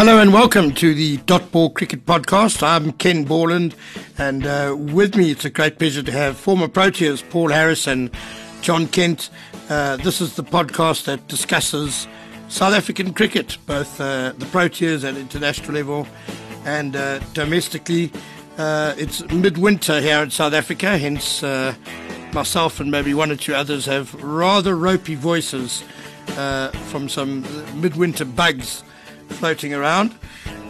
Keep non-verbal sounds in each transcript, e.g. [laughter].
Hello and welcome to the Dot Ball Cricket Podcast. I'm Ken Borland, and uh, with me it's a great pleasure to have former Proteas Paul Harris and Jon Kent. Uh, this is the podcast that discusses South African cricket, both uh, the Proteas at international level and uh, domestically. Uh, it's midwinter here in South Africa, hence uh, myself and maybe one or two others have rather ropey voices from some midwinter bugs floating around.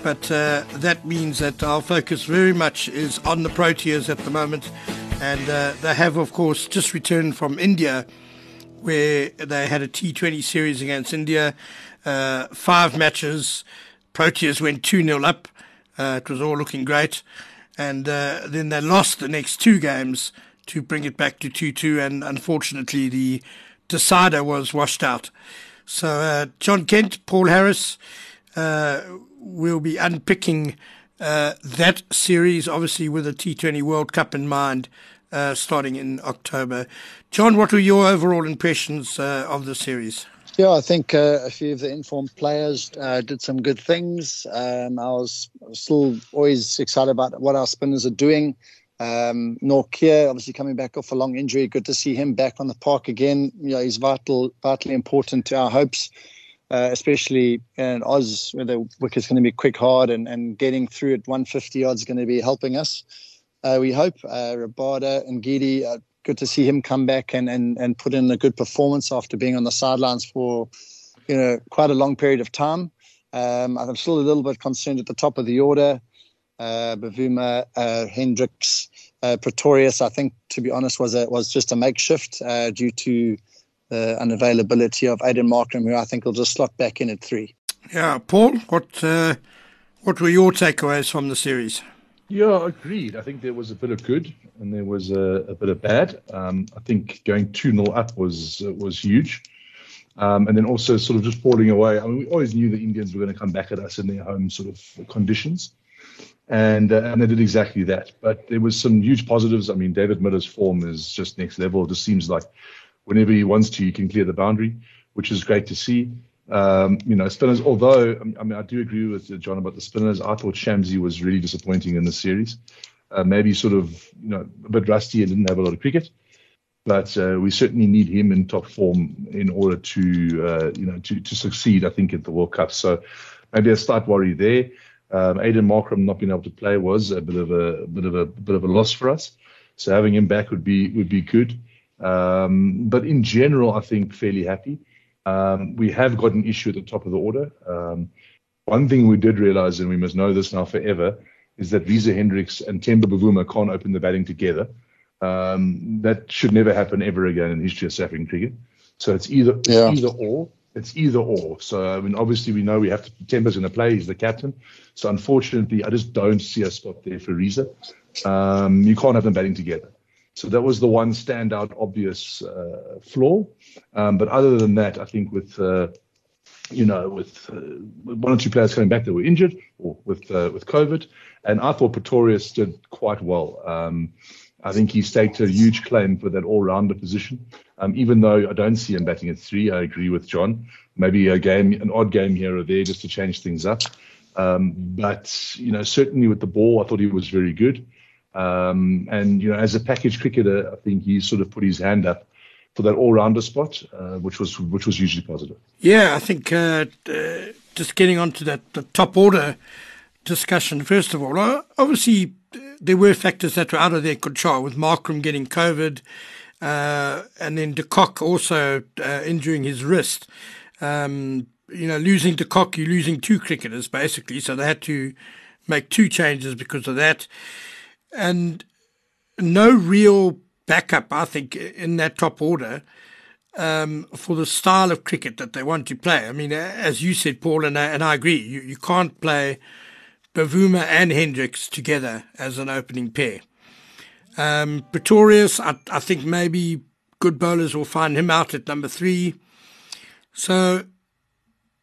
But uh, that means that our focus very much is on the Proteas at the moment. And uh, they have, of course, just returned from India, where they had a T20 series against India. Uh, five matches. Proteas went 2 0 up. Uh, it was all looking great. And uh, then they lost the next two games to bring it back to 2 2. And unfortunately, the decider was washed out. So, uh, Jon Kent, Paul Harris, we'll be unpicking uh, that series, obviously with the T20 World Cup in mind, uh, starting in October. Jon, what were your overall impressions uh, of the series? Yeah, I think uh, a few of the informed players uh, did some good things. Um, I, was, still always excited about what our spinners are doing. Um, Nortje, obviously coming back off a long injury, good to see him back on the park again. You know, he's vital, vitally important to our hopes uh, especially in Oz, where the wicket's going to be quick, hard, and, and getting through at 150 yards is going to be helping us. Uh, we hope. Uh, Rabada Ngidi, uh, good to see him come back and, and, and put in a good performance after being on the sidelines for you know quite a long period of time. Um, I'm still a little bit concerned at the top of the order. Uh, Bavuma, uh, Hendricks, uh, Pretorius, I think, to be honest, was a, was just a makeshift uh, due to the unavailability of Aiden Markram, who I think will just slot back in at three. Yeah, Paul, what uh, what were your takeaways from the series? Yeah, agreed. I think there was a bit of good and there was a, a bit of bad. Um, I think going 2 0 up was uh, was huge. Um, and then also sort of just falling away. I mean, we always knew the Indians were going to come back at us in their home sort of conditions. And, uh, and they did exactly that. But there was some huge positives. I mean, David Miller's form is just next level. It just seems like whenever he wants to, he can clear the boundary, which is great to see. Um, you know, spinners, although, I mean, I do agree with Jon about the spinners. I thought Shamsi was really disappointing in the series. Uh, maybe sort of, you know, a bit rusty and didn't have a lot of cricket. But uh, we certainly need him in top form in order to, uh, you know, to, to succeed, I think, at the World Cup. So maybe a slight worry there. Um, Aiden Markram not being able to play was a bit of a, a bit of a, a bit of a loss for us. So having him back would be would be good. Um, but in general, I think fairly happy. Um, we have got an issue at the top of the order. Um, one thing we did realize, and we must know this now forever, is that Reeza Hendricks and Temba Bavuma can't open the batting together. Um, that should never happen ever again in the history of South African cricket. So it's either it's yeah. either or. It's either or. So I mean, obviously we know we have to. Temba's going to play. He's the captain. So unfortunately, I just don't see a spot there for Reeza. Um, you can't have them batting together. So that was the one standout, obvious uh, flaw. Um, but other than that, I think with uh, you know with, uh, one or two players coming back that were injured or with uh, with COVID, and I thought Pretorius did quite well. Um, I think he staked a huge claim for that all-rounder position. Um, even though I don't see him batting at three, I agree with Jon. Maybe a game, an odd game here or there, just to change things up. Um, but you know, certainly with the ball, I thought he was very good. Um, and you know, as a package cricketer, I think he sort of put his hand up for that all-rounder spot, uh, which was which was hugely positive. Yeah, I think uh, uh, just getting onto that the top order discussion first of all. Uh, obviously, there were factors that were out of their control, with Markram getting COVID, uh, and then De Kock also uh, injuring his wrist. Um, you know, losing De Kock, you're losing two cricketers basically, so they had to make two changes because of that and no real backup, I think, in that top order um, for the style of cricket that they want to play. I mean, as you said, Paul, and I, and I agree, you, you can't play Bavuma and Hendricks together as an opening pair. Um, Pretorius, I, I think maybe good bowlers will find him out at number three. So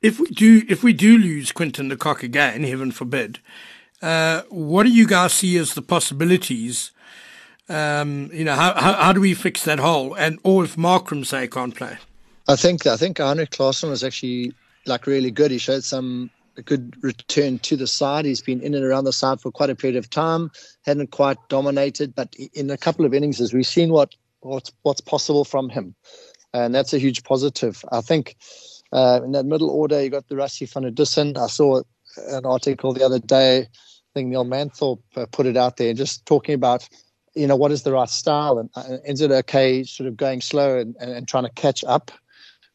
if we do if we do lose Quinton de Kock again, heaven forbid, uh, what do you guys see as the possibilities? Um, you know, how, how, how do we fix that hole? And or if Markram say can't play? I think I think Heinrich Klaasen was actually like really good. He showed some a good return to the side. He's been in and around the side for quite a period of time. Hadn't quite dominated, but in a couple of innings, as we've seen what what's what's possible from him, and that's a huge positive. I think uh, in that middle order, you got the Rassie van. I saw an article the other day. Think Neil Manthorp uh, put it out there, just talking about you know what is the right style and uh, is it okay sort of going slow and, and, and trying to catch up?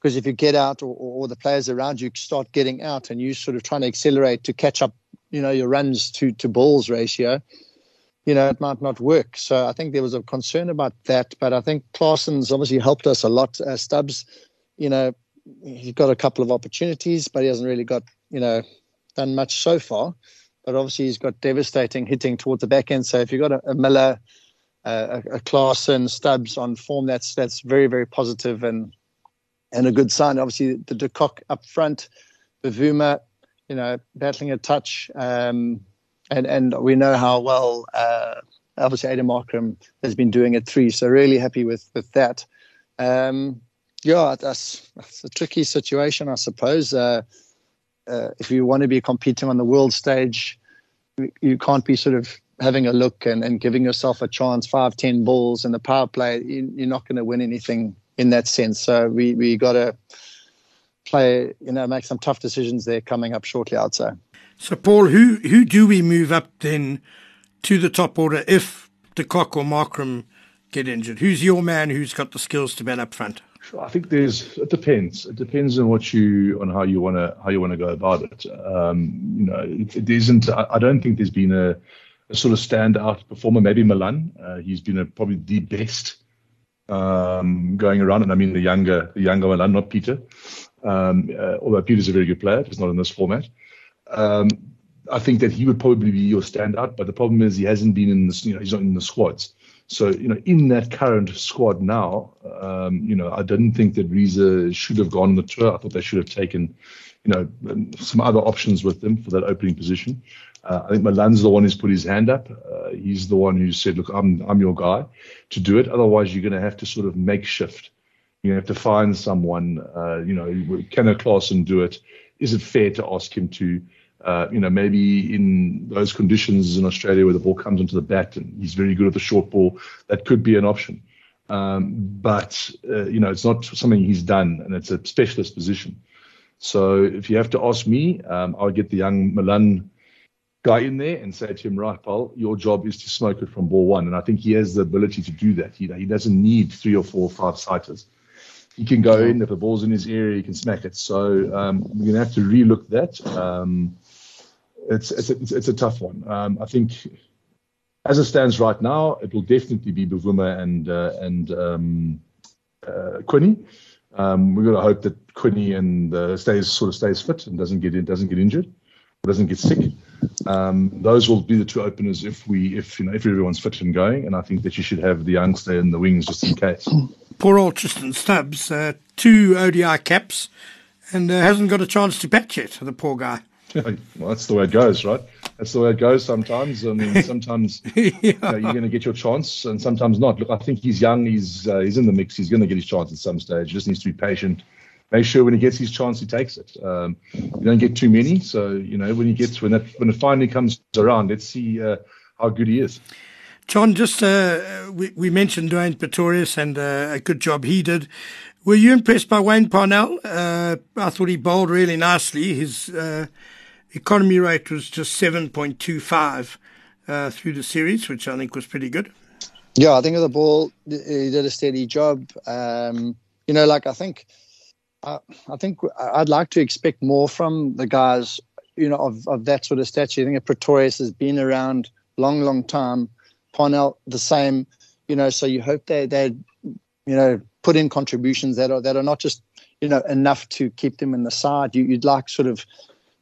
Because if you get out or, or, the players around you start getting out and you sort of trying to accelerate to catch up you know your runs to to balls ratio you know it might not work. So i think there was a concern about that but i think Klaasen's obviously helped us a lot uh, stubbs you know he's got a couple of opportunities but he hasn't really got you know done much so far but obviously he's got devastating hitting towards the back end so if you've got a, a miller uh, a, a Klaasen Stubbs on form. That's that's very very positive and and a good sign. Obviously, the De Kock up front, Bavuma, you know, battling a touch, um, and and we know how well uh, obviously Aiden Markram has been doing at three. So really happy with with that. Um, yeah, that's, that's a tricky situation, I suppose. Uh, uh, if you want to be competing on the world stage, you can't be sort of having a look and, and giving yourself a chance, five, ten balls in the power play, you, are not going to win anything in that sense. So we we got to play, you know, make some tough decisions there coming up shortly. I'd say. So Paul, who who do we move up then to the top order if De Kock or Markram get injured? Who's your man? Who's got the skills to bat up front? I think there's. It depends. It depends on what you on how you want to how you want to go about it. Um, you know, it, it isn't. I, I don't think there's been a a sort of standout performer. Maybe Malan. Uh, he's been a, probably the best um, going around, and I mean the younger, the younger Malan, not Peter. Um, uh, although Peter's a very good player, just not in this format. Um, I think that he would probably be your standout, but the problem is he hasn't been in this. You know, he's not in the squads. So you know, in that current squad now, um, you know, I didn't think that Reeza should have gone on the tour. I thought they should have taken, you know, some other options with them for that opening position. Uh, I think Malan's the one who's put his hand up. Uh, he's the one who said, "Look, I'm I'm your guy to do it. Otherwise, you're going to have to sort of make shift. You have to find someone. Uh, you know, can a Klaasen do it? Is it fair to ask him to? Uh, you know, maybe in those conditions in Australia where the ball comes into the bat and he's very good at the short ball, that could be an option. Um, but uh, you know, it's not something he's done, and it's a specialist position. So if you have to ask me, um, I'll get the young Malan guy in there and say to him, right, Paul, your job is to smoke it from ball one. And I think he has the ability to do that. Know, he doesn't need three or four or five sighters. He can go in if the ball's in his area, he can smack it. So um, we're going to have to relook that. Um, it's, it's, a, it's a tough one. Um, I think as it stands right now, it will definitely be Bavuma and uh, and um, uh, Quinny. Um, we're going to hope that Quinny and uh, stays sort of stays fit and doesn't get in, doesn't get injured, doesn't get sick. Um, those will be the two openers if we if you know if everyone's fit and going, and I think that you should have the youngster in the wings just in case. Poor old Tristan Stubbs, uh, two ODI caps, and uh, hasn't got a chance to bat yet. The poor guy. [laughs] well, that's the way it goes, right? That's the way it goes. Sometimes, I mean, [laughs] sometimes yeah. [laughs] you know, you're going to get your chance, and sometimes not. Look, I think he's young. He's uh, he's in the mix. He's going to get his chance at some stage. He just needs to be patient make sure when he gets his chance, he takes it. Um, you don't get too many, so you know when he gets when that when it finally comes around, let's see uh, how good he is. Jon, just uh, we, we mentioned Dwayne Pretorius and uh, a good job he did. Were you impressed by Wayne Parnell? Uh, I thought he bowled really nicely. His uh, economy rate was just 7.25 uh, through the series, which I think was pretty good. Yeah, I think of the ball, he did a steady job. Um, you know, like I think I, I think I'd like to expect more from the guys, you know, of, of that sort of stature. I think Pretorius has been around long, long time. Parnell the same, you know. So you hope they they, you know, put in contributions that are that are not just you know enough to keep them in the side. You, would like sort of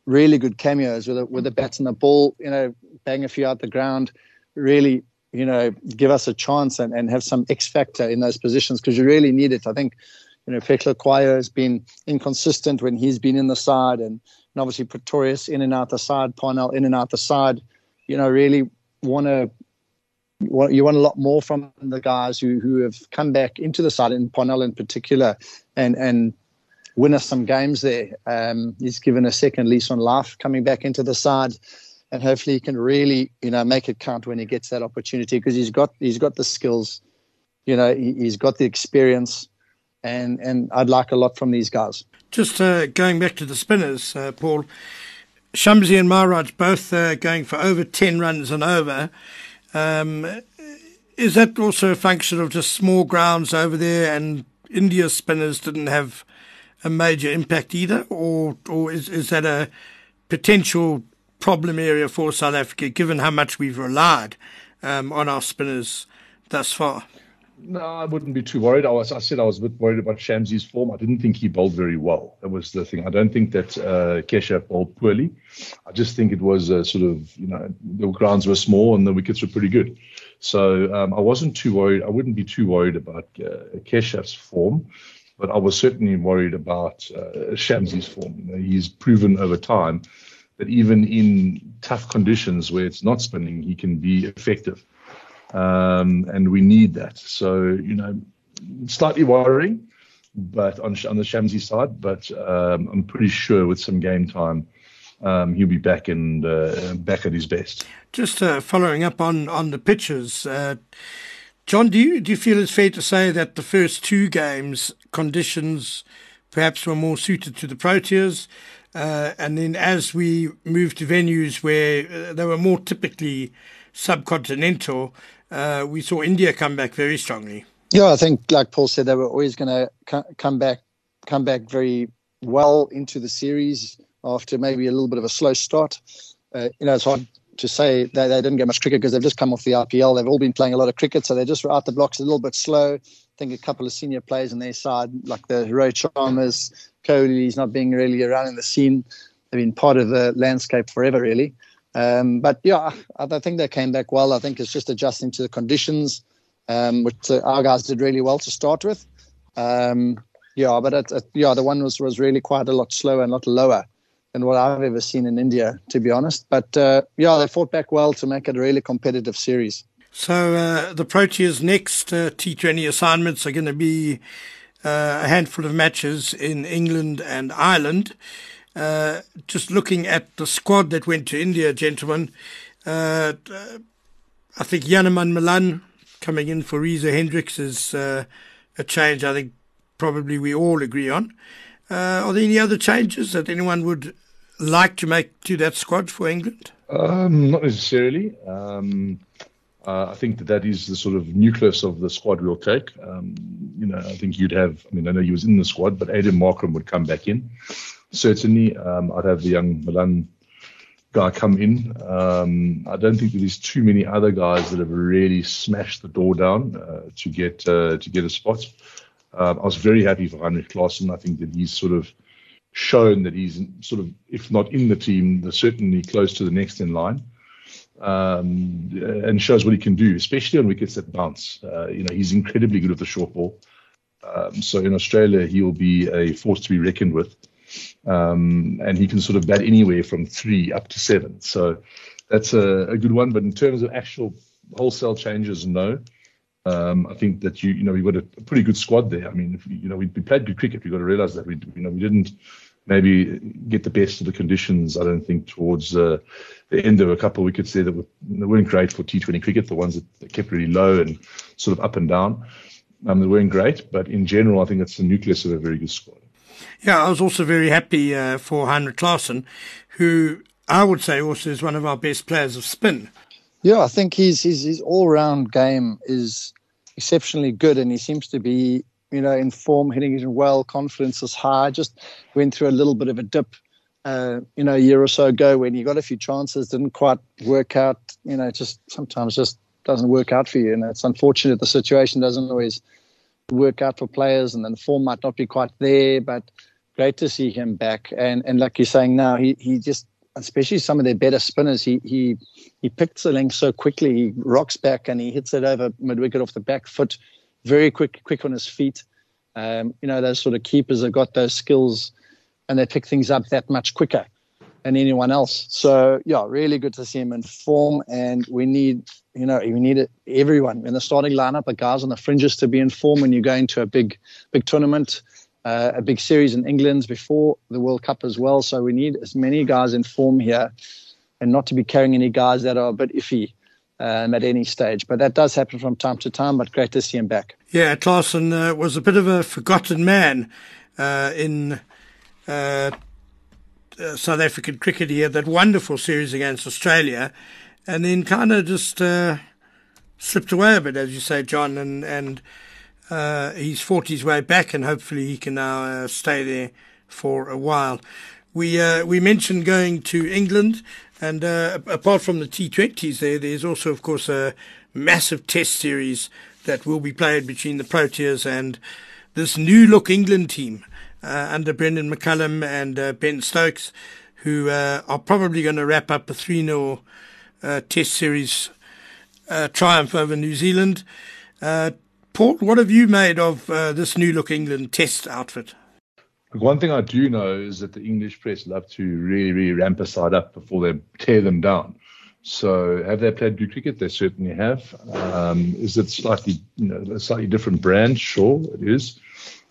really good cameos with a, with the bats and the ball, you know, bang a few out the ground, really, you know, give us a chance and, and have some X factor in those positions because you really need it. I think you know, Phehlukwayo Choir has been inconsistent when he's been in the side, and, and obviously Pretorius in and out the side, Parnell in and out the side. You know, really want to you want a lot more from the guys who, who have come back into the side, and Parnell in particular, and and win us some games there. Um, he's given a second lease on life coming back into the side, and hopefully he can really, you know, make it count when he gets that opportunity because he's got he's got the skills, you know, he, has got the experience, and and I'd like a lot from these guys. Just uh, going back to the spinners, uh, Paul. Shamsi and Maharaj both uh, going for over 10 runs and over. Um, is that also a function of just small grounds over there and India's spinners didn't have a major impact either? Or, or is, is that a potential problem area for South Africa given how much we've relied um, on our spinners thus far? No, I wouldn't be too worried. I was, I said I was a bit worried about Shamsi's form. I didn't think he bowled very well. That was the thing. I don't think that uh, Keshav bowled poorly. I just think it was a sort of, you know, the grounds were small and the wickets were pretty good. So um, I wasn't too worried. I wouldn't be too worried about uh, Keshav's form, but I was certainly worried about uh, Shamsi's form. You know, he's proven over time that even in tough conditions where it's not spinning, he can be effective um, and we need that. So you know, slightly worrying, but on on the Shamsi side, but um, I'm pretty sure with some game time. Um, he'll be back and uh, back at his best. Just uh, following up on on the pitches, uh, John, do you do you feel it's fair to say that the first two games conditions perhaps were more suited to the Proteas, uh, and then as we moved to venues where uh, they were more typically subcontinental, uh, we saw India come back very strongly. Yeah, I think, like Paul said, they were always going to come back, come back very well into the series after maybe a little bit of a slow start. Uh, you know, it's hard to say they, they didn't get much cricket because they've just come off the IPL. They've all been playing a lot of cricket, so they're just out the blocks a little bit slow. I think a couple of senior players on their side, like the Rohit Sharmas, Kohli's not being really around in the scene. They've been part of the landscape forever, really. Um, but yeah, I, think they came back well. I think it's just adjusting to the conditions, um, which our guys did really well to start with. Um, yeah, but it, it, yeah, the one was was really quite a lot slower and a lot lower than what I've ever seen in India, to be honest. But uh, yeah, they fought back well to make it a really competitive series. So uh, the Proteas' next uh, T20 assignments are going to be uh, a handful of matches in England and Ireland. Uh, just looking at the squad that went to India, gentlemen, uh, I think Janneman Malan coming in for Reeza Hendricks is uh, a change I think probably we all agree on. Uh, are there any other changes that anyone would like to make to that squad for England? Um, not necessarily. Um, uh, I think that that is the sort of nucleus of the squad we'll take. Um, you know, I think you'd have. I mean, I know he was in the squad, but Aiden Markram would come back in certainly um, I'd have the young Malan guy come in. Um, I don't think there's too many other guys that have really smashed the door down uh, to get uh, to get a spot. Um, I was very happy for Heinrich Klaasen. I think that he's sort of shown that he's sort of, if not in the team, certainly close to the next in line. Um, and shows what he can do, especially on wickets that bounce. Uh, you know, he's incredibly good with the short ball. Um, so in Australia, he will be a force to be reckoned with um, and he can sort of bat anywhere from three up to seven. So that's a, a good one. But in terms of actual wholesale changes, no. Um, I think that you you know we've got a, pretty good squad there. I mean, if, you know we, we played good cricket. We've got to realise that we you know we didn't maybe get the best of the conditions. I don't think towards uh, the end of a couple of wickets there that, were, weren't great for T20 cricket. The ones that, that kept really low and sort of up and down. Um, they weren't great, but in general, I think it's the nucleus of a very good squad. Yeah, I was also very happy uh, for Heinrich Klaasen, who I would say also is one of our best players of spin. Yeah, I think his his, his all round game is exceptionally good, and he seems to be you know in form, hitting it well, confidence is high. Just went through a little bit of a dip, uh, you know, a year or so ago when he got a few chances, didn't quite work out. You know, just sometimes just doesn't work out for you, and it's unfortunate. The situation doesn't always work out for players, and then the form might not be quite there, but great to see him back. And and like you're saying now, he he just especially some of their better spinners, he he he picks the length so quickly. He rocks back and he hits it over mid wicket off the back foot, very quick quick on his feet. Um, you know those sort of keepers have got those skills, and they pick things up that much quicker than anyone else. So yeah, really good to see him in form. And we need you know we need everyone in the starting lineup, the guys on the fringes to be in form when you go into a big big tournament uh, a big series in England before the World Cup as well. So we need as many guys in form here and not to be carrying any guys that are a bit iffy um, at any stage. But that does happen from time to time, but great to see him back. Yeah, Klaasen uh, was a bit of a forgotten man uh, in uh, uh South African cricket. He had that wonderful series against Australia and then kind of just uh, slipped away a bit, as you say, Jon, and, and uh, he's fought his way back, and hopefully he can now stay there for a while. We we mentioned going to England and uh, apart from the T20s, there there's also, of course, a massive Test series that will be played between the Proteas and this new look England team uh, under Brendon McCullum and uh, Ben Stokes, who uh, are probably going to wrap up a 3 0 uh, Test series uh, triumph over New Zealand. Paul, what have you made of this new look England Test outfit? One thing I do know is that the English press love to really, really ramp a side up before they tear them down. So have they played good cricket? They certainly have. Um, is it slightly, you know, a slightly different brand? Sure, it is.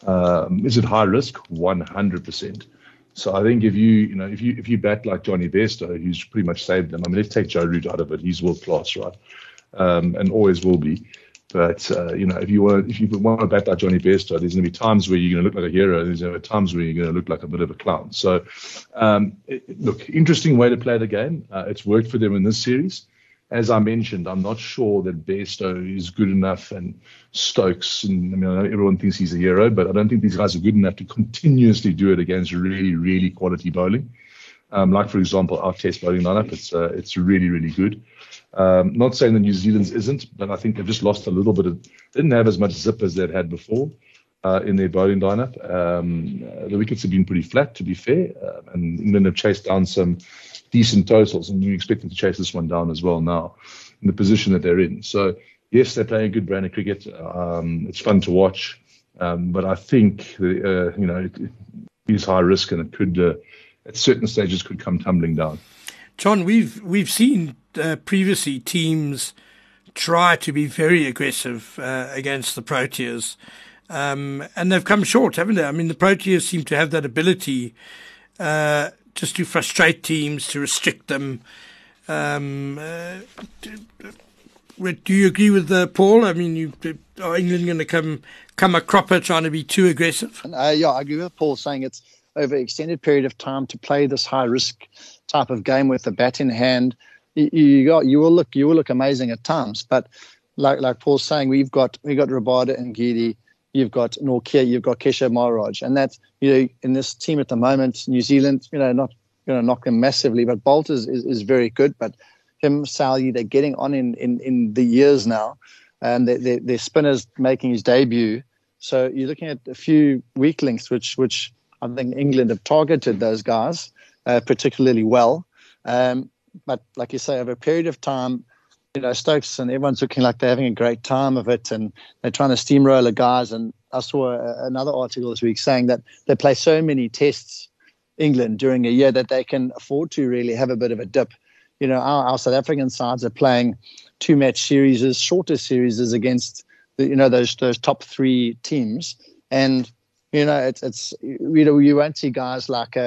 Um, is it high risk? 100%. So I think if you, you know, if you if you bat like Jonny Bairstow, who's pretty much saved them. I mean, let's take Joe Root out of it. He's world class, right? Um, and always will be. But uh, you know, if you want if you want to bat like Jonny Bairstow, there's going to be times where you're going to look like a hero. There's going to be times where you're going to look like a bit of a clown. So, um, it, look, interesting way to play the game. Uh, it's worked for them in this series. As I mentioned, I'm not sure that Bairstow is good enough, and Stokes, and I mean, I everyone thinks he's a hero, but I don't think these guys are good enough to continuously do it against really, really quality bowling. Um, like for example, our Test bowling lineup, it's uh, it's really, really good. Um, not saying that New Zealand's isn't, but I think they've just lost a little bit of, didn't have as much zip as they'd had before uh, in their bowling lineup. Um, the wickets have been pretty flat, to be fair, uh, and England have chased down some decent totals, and you expect them to chase this one down as well now in the position that they're in. So, yes, they're playing a good brand of cricket. Um, it's fun to watch, um, but I think, the, uh, you know, it, is high risk and it could, uh, at certain stages, could come tumbling down. Jon, we've we've seen uh, previously teams try to be very aggressive uh, against the Proteas, um, and they've come short, haven't they? I mean, the Proteas seem to have that ability uh, just to frustrate teams, to restrict them. Um, uh, do you agree with uh, Paul? I mean, you, are England going to come come a cropper trying to be too aggressive? Uh, yeah, I agree with Paul saying it's over an extended period of time to play this high risk type of game with the bat in hand, you, you got you will look you will look amazing at times. But like like Paul's saying, we've got we got Rabada and Ngidi, you've got Nortje, you've got Keshav Maharaj, and that's you know in this team at the moment, New Zealand, you know, not going to knock them massively, but Boult is, is, is very good. But him, Southee, they're getting on in, in, in the years now, and their they, their spinners making his debut. So you're looking at a few weak links, which which I think England have targeted those guys uh, particularly well. Um, but like you say, over a period of time, you know, Stokes and everyone's looking like they're having a great time of it, and they're trying to steamroller guys. And I saw a, another article this week saying that they play so many tests, England, during a year that they can afford to really have a bit of a dip. You know, our, our South African sides are playing two match series, shorter series against the, you know those those top three teams, and you know it's it's you know you won't see guys like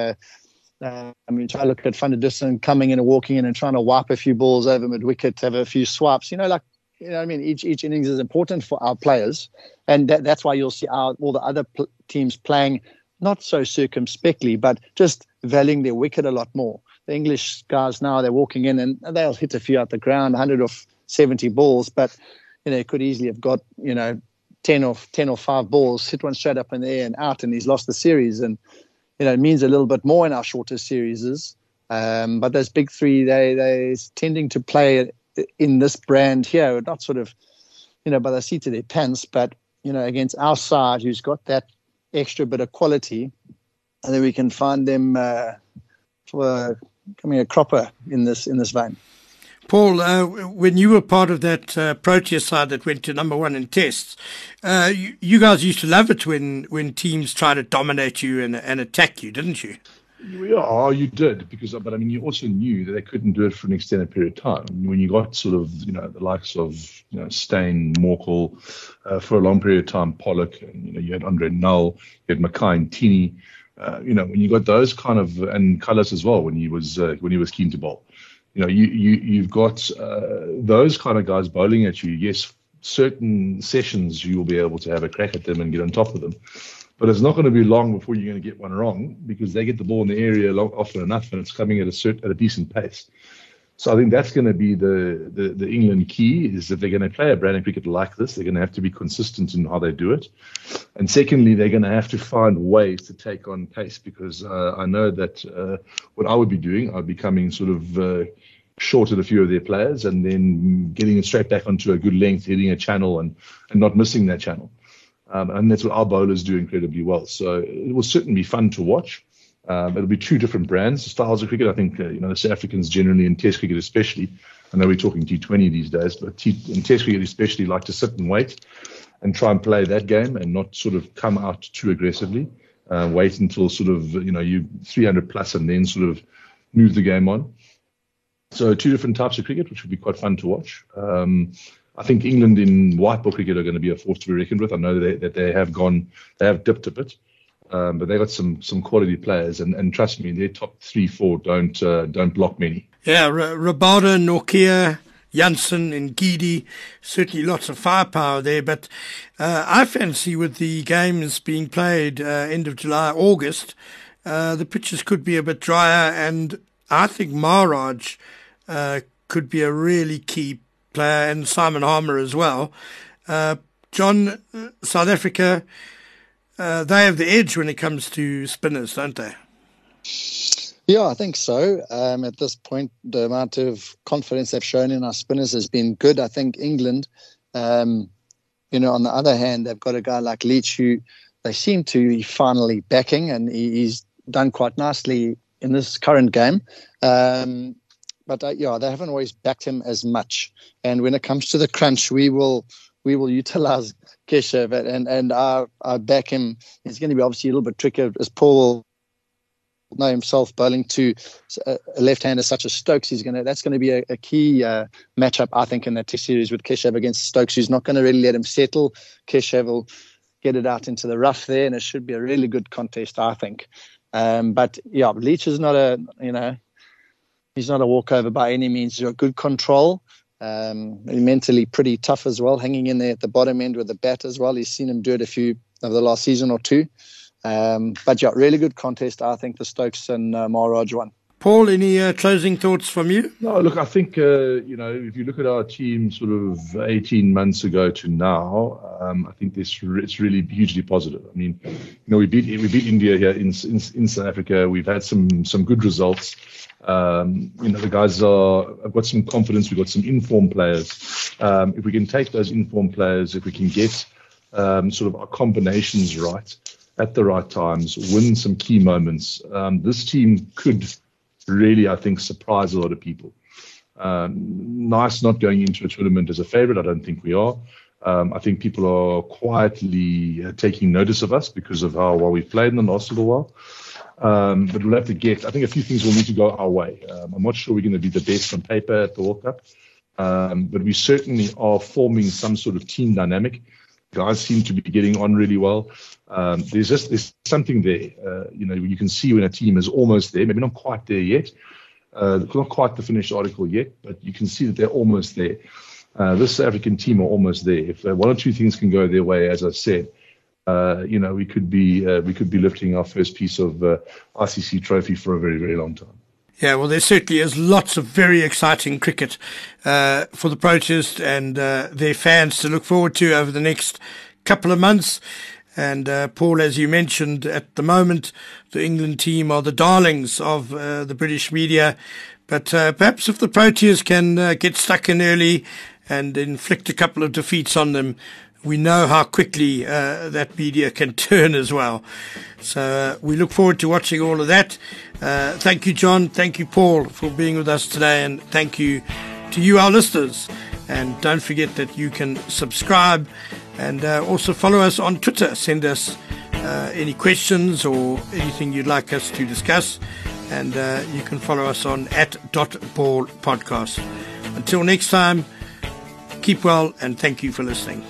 Um, I mean, try to look at Van der coming in and walking in and trying to wipe a few balls over mid wicket, have a few swaps. You know, like you know, I mean, each each innings is important for our players, and that, that's why you'll see our, all the other pl- teams playing not so circumspectly, but just valuing their wicket a lot more. The English guys now they're walking in and they'll hit a few out the ground, 100 or 70 balls, but you know, could easily have got you know 10 or 10 or 5 balls, hit one straight up in the air and out, and he's lost the series. And you know, it means a little bit more in our shorter series. Um, but those big three, they they tending to play in this brand here, not sort of, you know, by the seat of their pants, but you know, against our side, who's got that extra bit of quality, and then we can find them uh, for coming a cropper in this in this vein. Paul, uh, when you were part of that uh, Protea side that went to number one in tests, uh, you, you, guys used to love it when, when teams try to dominate you and, and attack you, didn't you? Yeah, you did because, but I mean, you also knew that they couldn't do it for an extended period of time. when you got sort of, you know, the likes of, you know, Steyn, Morkel, uh, for a long period of time, Pollock, and you know, you had Andre Nel, you had Makhaya Ntini. Uh, you know, when you got those kind of and Kallis as well when he was uh, when he was keen to bowl. You know, you you you've got uh, those kind of guys bowling at you. Yes, certain sessions you will be able to have a crack at them and get on top of them. But it's not going to be long before you're going to get one wrong because they get the ball in the area long, often enough and it's coming at a certain, at a decent pace. So I think that's going to be the, the, the England key is that they're going to play a brand of cricket like this. They're going to have to be consistent in how they do it. And secondly, they're going to have to find ways to take on pace because uh, I know that uh, what I would be doing, I'd be coming sort of uh, short at a few of their players and then getting it straight back onto a good length, hitting a channel and, and not missing that channel. Um, and that's what our bowlers do incredibly well. So it will certainly be fun to watch. Um, it'll be two different brands, styles of cricket. I think uh, you know the South Africans generally in Test cricket especially. I know we're talking T20 these days, but T- in Test cricket especially like to sit and wait and try and play that game and not sort of come out too aggressively. Uh, wait until sort of you know you 300 plus and then sort of move the game on. So two different types of cricket, which would be quite fun to watch. Um, I think England in white ball cricket are going to be a force to be reckoned with. I know that they, that they have gone, they have dipped a bit, um, but they got some some quality players, and, and trust me, their top three, four don't uh, don't block many. Yeah, R- Rabada, Nortje, Jansen, and Ngidi, certainly lots of firepower there. But uh, I fancy with the games being played uh, end of July, August, uh, the pitches could be a bit drier, and I think Maharaj uh, could be a really key player, and Simon Harmer as well. Uh, Jon, South Africa uh, they have the edge when it comes to spinners, don't they? Yeah, I think so. Um, at this point, the amount of confidence they've shown in our spinners has been good. I think England, um, you know, on the other hand, they've got a guy like Leach who they seem to be finally backing, and he's done quite nicely in this current game. Um, but uh, yeah, they haven't always backed him as much. And when it comes to the crunch, we will we will utilize Keshav and and I, I back him. It's going to be obviously a little bit trickier as Paul know himself bowling to a left-hander such as Stokes. He's going to that's going to be a, a key uh, matchup I think in that Test series with Keshav against Stokes, who's not going to really let him settle. Keshav will get it out into the rough there, and it should be a really good contest I think. Um, but yeah, Leach is not a you know he's not a walkover by any means. He's got good control. Um, mentally pretty tough as well, hanging in there at the bottom end with the bat as well. He's seen him do it a few over the last season or two. Um, but yeah, really good contest. I think the Stokes and uh, Maharaj one. Paul, any uh, closing thoughts from you? No, look, I think, uh, you know, if you look at our team sort of 18 months ago to now, um, I think this it's really hugely positive. I mean, you know, we beat we beat India here in, in, in South Africa. We've had some some good results. Um, you know, the guys are, I've got some confidence. We've got some informed players. Um, if we can take those informed players, if we can get um, sort of our combinations right at the right times, win some key moments, um, this team could really, I think, surprise a lot of people. Um, nice not going into a tournament as a favorite. I don't think we are. Um, I think people are quietly uh, taking notice of us because of how well we've played in the last little while. Um, but we'll have to get, I think a few things will need to go our way. Um, I'm not sure we're going to be the best on paper at the World Cup, um, but we certainly are forming some sort of team dynamic. Guys seem to be getting on really well. Um, there's just there's something there. Uh, you know, you can see when a team is almost there, maybe not quite there yet. Uh, not quite the finished article yet, but you can see that they're almost there. Uh, this African team are almost there. If one or two things can go their way, as I said, uh, you know, we could be uh, we could be lifting our first piece of uh, ICC trophy for a very very long time. Yeah, well, there certainly is lots of very exciting cricket uh, for the Proteas and uh, their fans to look forward to over the next couple of months. And uh, Paul, as you mentioned, at the moment, the England team are the darlings of the British media. But perhaps if the Proteas can get stuck in early and inflict a couple of defeats on them, we know how quickly uh, that media can [laughs] turn as well. So uh, we look forward to watching all of that. Uh, thank you, Jon. Thank you, Paul, for being with us today. And thank you to you, our listeners. And don't forget that you can subscribe and uh, also follow us on Twitter. Send us uh, any questions or anything you'd like us to discuss. And uh, you can follow us on at Dot Ball Podcast. Until next time, keep well and thank you for listening.